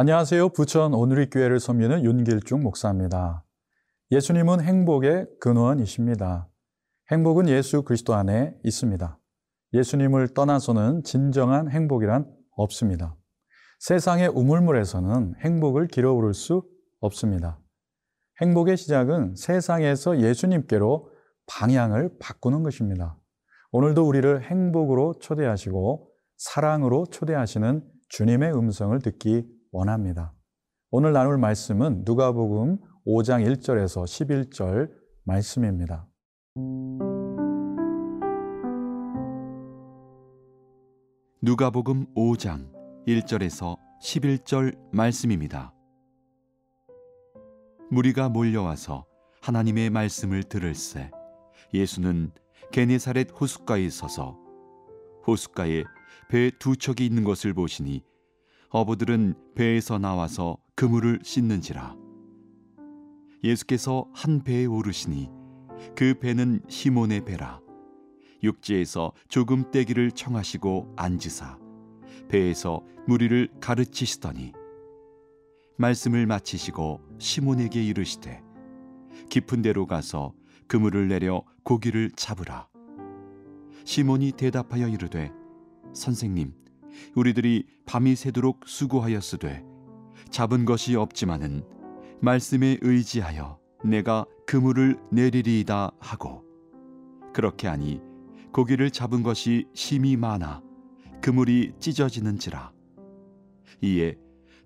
안녕하세요. 부천 오누리 교회를 섬기는 윤길중 목사입니다. 예수님은 행복의 근원이십니다. 행복은 예수 그리스도 안에 있습니다. 예수님을 떠나서는 진정한 행복이란 없습니다. 세상의 우물물에서는 행복을 길어오를 수 없습니다. 행복의 시작은 세상에서 예수님께로 방향을 바꾸는 것입니다. 오늘도 우리를 행복으로 초대하시고 사랑으로 초대하시는 주님의 음성을 듣기 원합니다. 오늘 나눌 말씀은 누가복음 5장 1절에서 11절 말씀입니다. 누가복음 5장 1절에서 11절 말씀입니다. 무리가 몰려와서 하나님의 말씀을 들을새 예수는 게네사렛 호숫가에 서서 호숫가에 배 두 척이 있는 것을 보시니 어부들은 배에서 나와서 그물을 씻는지라. 예수께서 한 배에 오르시니 그 배는 시몬의 배라. 육지에서 조금 떼기를 청하시고 앉으사 배에서 무리를 가르치시더니 말씀을 마치시고 시몬에게 이르시되 깊은 데로 가서 그물을 내려 고기를 잡으라. 시몬이 대답하여 이르되 선생님 우리들이 밤이 새도록 수고하였으되 잡은 것이 없지만은 말씀에 의지하여 내가 그물을 내리리이다 하고 그렇게 하니 고기를 잡은 것이 심이 많아 그물이 찢어지는지라. 이에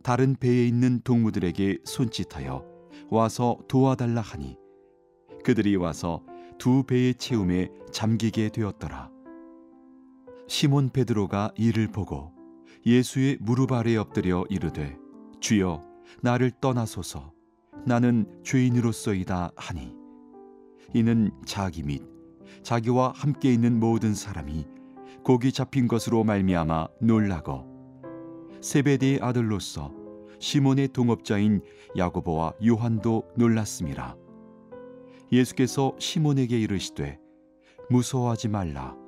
다른 배에 있는 동무들에게 손짓하여 와서 도와달라 하니 그들이 와서 두 배의 채움에 잠기게 되었더라 시몬 베드로가 이를 보고 예수의 무릎 아래 엎드려 이르되 주여 나를 떠나소서. 나는 죄인으로서이다 하니. 이는 자기 및 자기와 함께 있는 모든 사람이 고기 잡힌 것으로 말미암아 놀라고 세베대의 아들로서 시몬의 동업자인 야고보와 요한도 놀랐습니다. 예수께서 시몬에게 이르시되 무서워하지 말라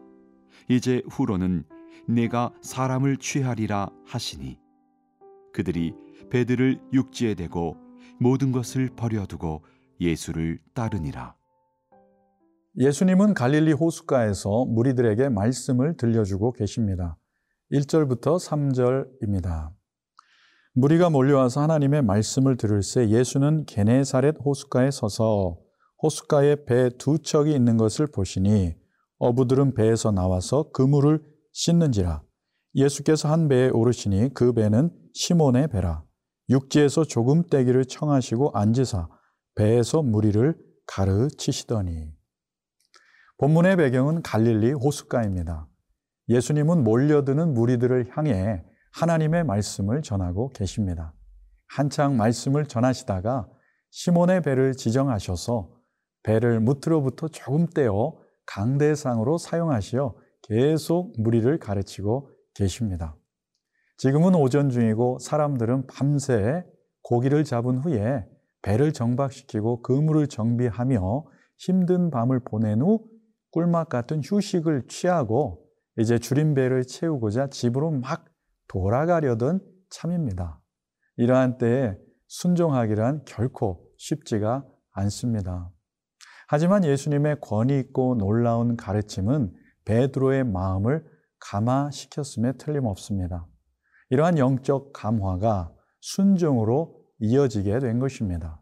이제 후로는 내가 사람을 취하리라 하시니 그들이 배들을 육지에 대고 모든 것을 버려두고 예수를 따르니라. 예수님은 갈릴리 호숫가에서 무리들에게 말씀을 들려주고 계십니다. 1절부터 3절입니다. 무리가 몰려와서 하나님의 말씀을 들을 새 예수는 게네사렛 호숫가에 서서 호숫가에 배 두 척이 있는 것을 보시니 어부들은 배에서 나와서 그물을 씻는지라 예수께서 한 배에 오르시니 그 배는 시몬의 배라 육지에서 조금 떼기를 청하시고 앉으사 배에서 무리를 가르치시더니 본문의 배경은 갈릴리 호숫가입니다. 예수님은 몰려드는 무리들을 향해 하나님의 말씀을 전하고 계십니다. 한창 말씀을 전하시다가 시몬의 배를 지정하셔서 배를 무트로부터 조금 떼어 강대상으로 사용하시어 계속 무리를 가르치고 계십니다. 지금은 오전 중이고 사람들은 밤새 고기를 잡은 후에 배를 정박시키고 그물을 정비하며 힘든 밤을 보낸 후 꿀맛 같은 휴식을 취하고 이제 줄인 배를 채우고자 집으로 막 돌아가려던 참입니다. 이러한 때에 순종하기란 결코 쉽지가 않습니다. 하지만 예수님의 권위 있고 놀라운 가르침은 베드로의 마음을 감화시켰음에 틀림없습니다. 이러한 영적 감화가 순종으로 이어지게 된 것입니다.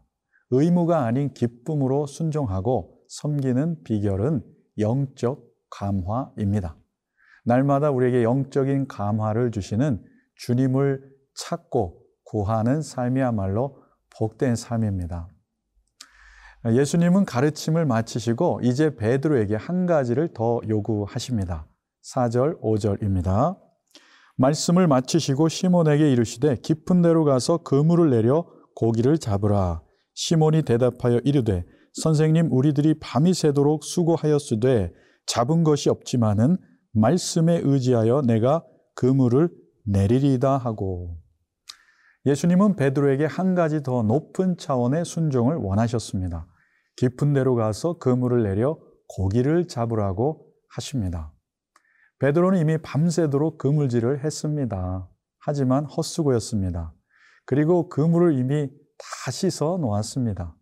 의무가 아닌 기쁨으로 순종하고 섬기는 비결은 영적 감화입니다. 날마다 우리에게 영적인 감화를 주시는 주님을 찾고 구하는 삶이야말로 복된 삶입니다. 예수님은 가르침을 마치시고 이제 베드로에게 한 가지를 더 요구하십니다. 4절, 5절입니다. 말씀을 마치시고 시몬에게 이르시되 깊은 데로 가서 그물을 내려 고기를 잡으라. 시몬이 대답하여 이르되 선생님 우리들이 밤이 새도록 수고하였으되 잡은 것이 없지만은 말씀에 의지하여 내가 그물을 내리리다 하고 예수님은 베드로에게 한 가지 더 높은 차원의 순종을 원하셨습니다. 깊은 데로 가서 그물을 내려 고기를 잡으라고 하십니다. 베드로는 이미 밤새도록 그물질을 했습니다. 하지만 헛수고였습니다. 그리고 그물을 이미 다 씻어 놓았습니다.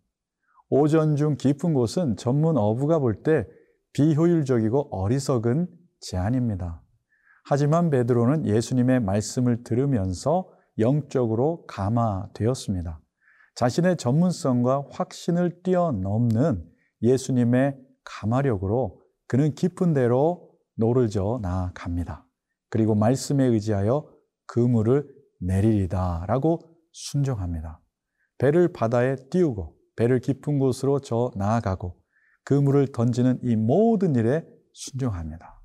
오전 중 깊은 곳은 전문 어부가 볼 때 비효율적이고 어리석은 제안입니다. 하지만 베드로는 예수님의 말씀을 들으면서 영적으로 감화되었습니다. 자신의 전문성과 확신을 뛰어넘는 예수님의 감화력으로 그는 깊은 데로 노를 저 나아갑니다. 그리고 말씀에 의지하여 그물을 내리리다 라고 순종합니다. 배를 바다에 띄우고 배를 깊은 곳으로 저 나아가고 그물을 던지는 이 모든 일에 순종합니다.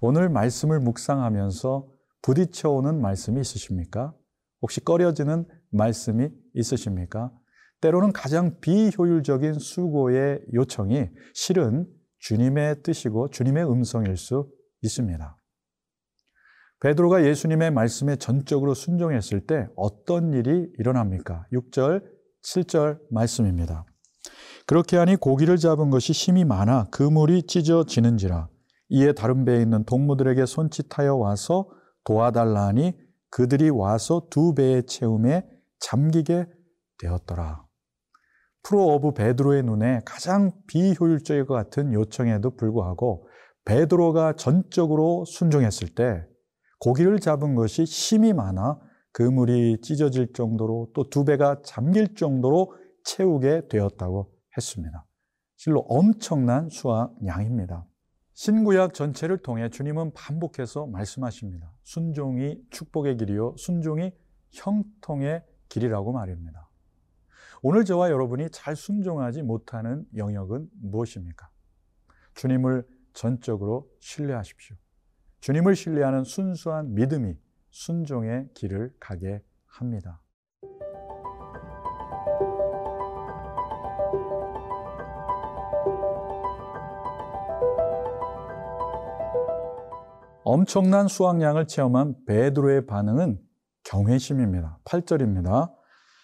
오늘 말씀을 묵상하면서 부딪혀오는 말씀이 있으십니까? 혹시 꺼려지는 말씀이 있으십니까? 때로는 가장 비효율적인 수고의 요청이 실은 주님의 뜻이고 주님의 음성일 수 있습니다. 베드로가 예수님의 말씀에 전적으로 순종했을 때 어떤 일이 일어납니까? 6절, 7절 말씀입니다. 그렇게 하니 고기를 잡은 것이 힘이 많아 그물이 찢어지는지라 이에 다른 배에 있는 동무들에게 손짓하여 와서 도와달라 하니 그들이 와서 두 배에 채우매 잠기게 되었더라. 프로 오브 베드로의 눈에 가장 비효율적일 것 같은 요청에도 불구하고 베드로가 전적으로 순종했을 때 고기를 잡은 것이 심히 많아 그물이 찢어질 정도로 또 두 배가 잠길 정도로 채우게 되었다고 했습니다. 실로 엄청난 수확량입니다. 신구약 전체를 통해 주님은 반복해서 말씀하십니다. 순종이 축복의 길이요, 순종이 형통의 길이라고 말입니다. 오늘 저와 여러분이 잘 순종하지 못하는 영역은 무엇입니까? 주님을 전적으로 신뢰하십시오. 주님을 신뢰하는 순수한 믿음이 순종의 길을 가게 합니다. 엄청난 수확량을 체험한 베드로의 반응은 경외심입니다. 8절입니다.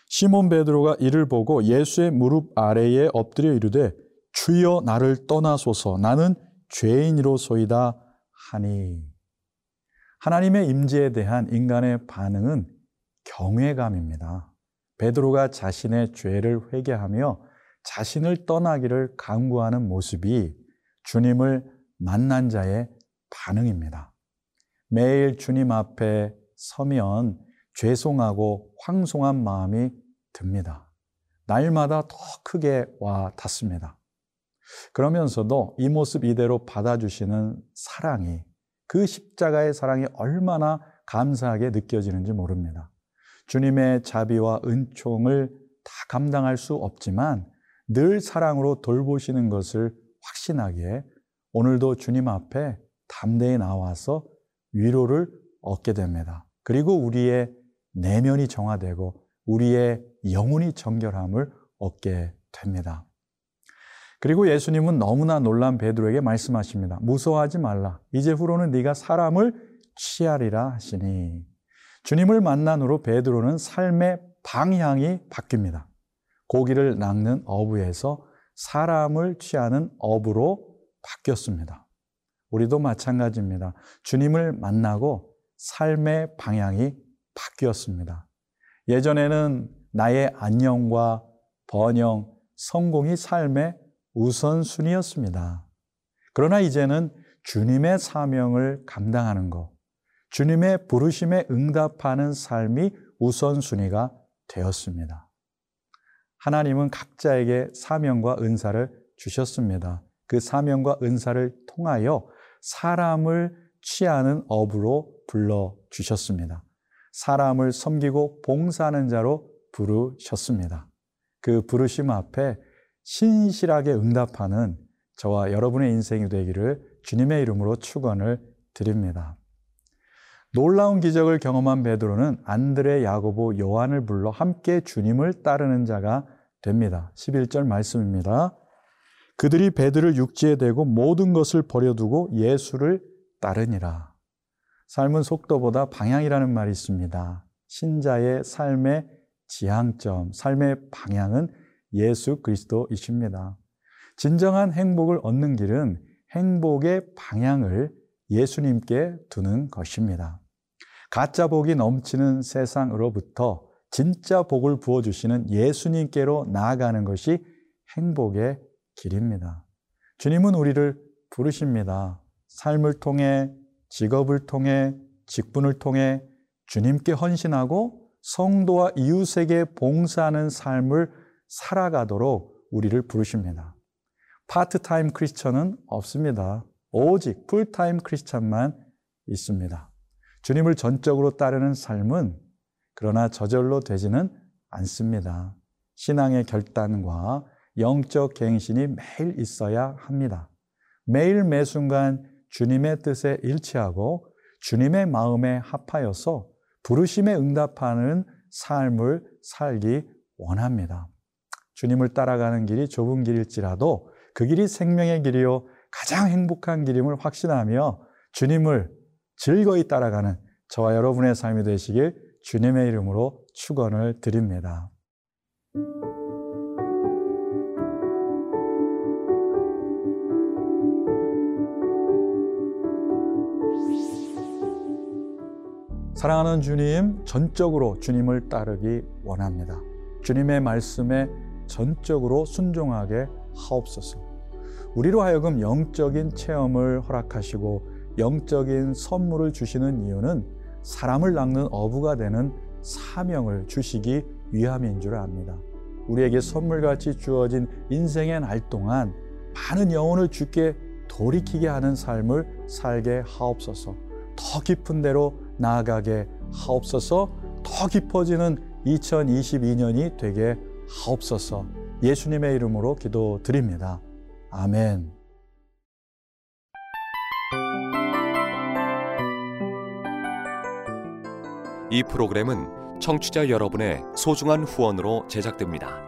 시몬 베드로가 이를 보고 예수의 무릎 아래에 엎드려 이르되 주여 나를 떠나소서 나는 죄인이로소이다 하니 하나님의 임재에 대한 인간의 반응은 경외감입니다. 베드로가 자신의 죄를 회개하며 자신을 떠나기를 강구하는 모습이 주님을 만난 자의 반응입니다. 매일 주님 앞에 서면 죄송하고 황송한 마음이 듭니다. 날마다 더 크게 와 닿습니다. 그러면서도 이 모습 이대로 받아주시는 사랑이 그 십자가의 사랑이 얼마나 감사하게 느껴지는지 모릅니다. 주님의 자비와 은총을 다 감당할 수 없지만 늘 사랑으로 돌보시는 것을 확신하기에 오늘도 주님 앞에 담대히 나와서 위로를 얻게 됩니다. 그리고 우리의 내면이 정화되고 우리의 영혼이 정결함을 얻게 됩니다. 그리고 예수님은 너무나 놀란 베드로에게 말씀하십니다. 무서워하지 말라. 이제 후로는 네가 사람을 취하리라 하시니 주님을 만난 후로 베드로는 삶의 방향이 바뀝니다. 고기를 낚는 어부에서 사람을 취하는 어부로 바뀌었습니다. 우리도 마찬가지입니다. 주님을 만나고 삶의 방향이 바뀌었습니다. 예전에는 나의 안녕과 번영, 성공이 삶의 우선순위였습니다. 그러나 이제는 주님의 사명을 감당하는 것, 주님의 부르심에 응답하는 삶이 우선순위가 되었습니다. 하나님은 각자에게 사명과 은사를 주셨습니다. 그 사명과 은사를 통하여 사람을 취하는 업으로 불러 주셨습니다. 사람을 섬기고 봉사하는 자로 부르셨습니다. 그 부르심 앞에 신실하게 응답하는 저와 여러분의 인생이 되기를 주님의 이름으로 축원을 드립니다. 놀라운 기적을 경험한 베드로는 안드레, 야고보, 요한을 불러 함께 주님을 따르는 자가 됩니다. 11절 말씀입니다. 그들이 베드를 육지에 대고 모든 것을 버려두고 예수를 따르니라. 삶은 속도보다 방향이라는 말이 있습니다. 신자의 삶의 지향점, 삶의 방향은 예수 그리스도이십니다. 진정한 행복을 얻는 길은 행복의 방향을 예수님께 두는 것입니다. 가짜 복이 넘치는 세상으로부터 진짜 복을 부어주시는 예수님께로 나아가는 것이 행복의 길입니다. 주님은 우리를 부르십니다. 삶을 통해, 직업을 통해, 직분을 통해 주님께 헌신하고 성도와 이웃에게 봉사하는 삶을 살아가도록 우리를 부르십니다. 파트타임 크리스천은 없습니다. 오직 풀타임 크리스천만 있습니다. 주님을 전적으로 따르는 삶은 그러나 저절로 되지는 않습니다. 신앙의 결단과 영적 갱신이 매일 있어야 합니다. 매일 매 순간 주님의 뜻에 일치하고 주님의 마음에 합하여서 부르심에 응답하는 삶을 살기 원합니다. 주님을 따라가는 길이 좁은 길일지라도 그 길이 생명의 길이요 가장 행복한 길임을 확신하며 주님을 즐거이 따라가는 저와 여러분의 삶이 되시길 주님의 이름으로 축원을 드립니다. 사랑하는 주님, 전적으로 주님을 따르기 원합니다. 주님의 말씀에 전적으로 순종하게 하옵소서. 우리로 하여금 영적인 체험을 허락하시고 영적인 선물을 주시는 이유는 사람을 낚는 어부가 되는 사명을 주시기 위함인 줄 압니다. 우리에게 선물같이 주어진 인생의 날 동안 많은 영혼을 주께 돌이키게 하는 삶을 살게 하옵소서. 더 깊은 데로 나아가게 하옵소서. 더 깊어지는 2022년이 되게 하옵소서. 예수님의 이름으로 기도드립니다. 아멘. 이 프로그램은 청취자 여러분의 소중한 후원으로 제작됩니다.